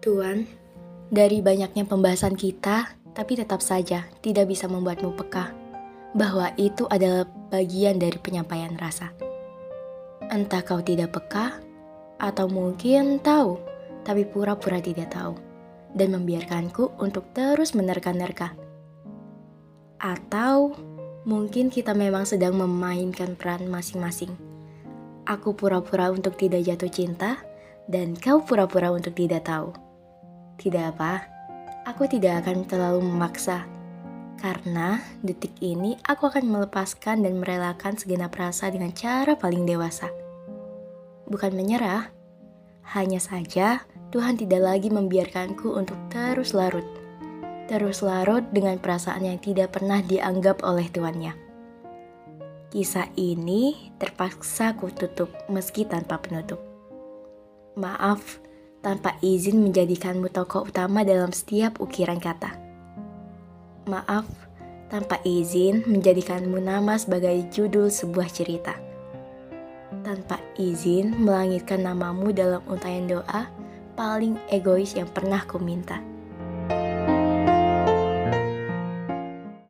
Tuan, dari banyaknya pembahasan kita, tapi tetap saja tidak bisa membuatmu peka bahwa itu adalah bagian dari penyampaian rasa. Entah kau tidak peka, atau mungkin tahu, tapi pura-pura tidak tahu, dan membiarkanku untuk terus menerka-nerka. Atau mungkin kita memang sedang memainkan peran masing-masing. Aku pura-pura untuk tidak jatuh cinta, dan kau pura-pura untuk tidak tahu. Tidak apa, aku tidak akan terlalu memaksa. Karena detik ini aku akan melepaskan dan merelakan segenap rasa dengan cara paling dewasa. Bukan menyerah, hanya saja Tuhan tidak lagi membiarkanku untuk terus larut. Terus larut dengan perasaan yang tidak pernah dianggap oleh tuannya. Kisah ini terpaksa ku tutup meski tanpa penutup. Maaf, tanpa izin menjadikanmu tokoh utama dalam setiap ukiran kata. Maaf, tanpa izin menjadikanmu nama sebagai judul sebuah cerita. Tanpa izin melangitkan namamu dalam untayan doa paling egois yang pernah ku minta.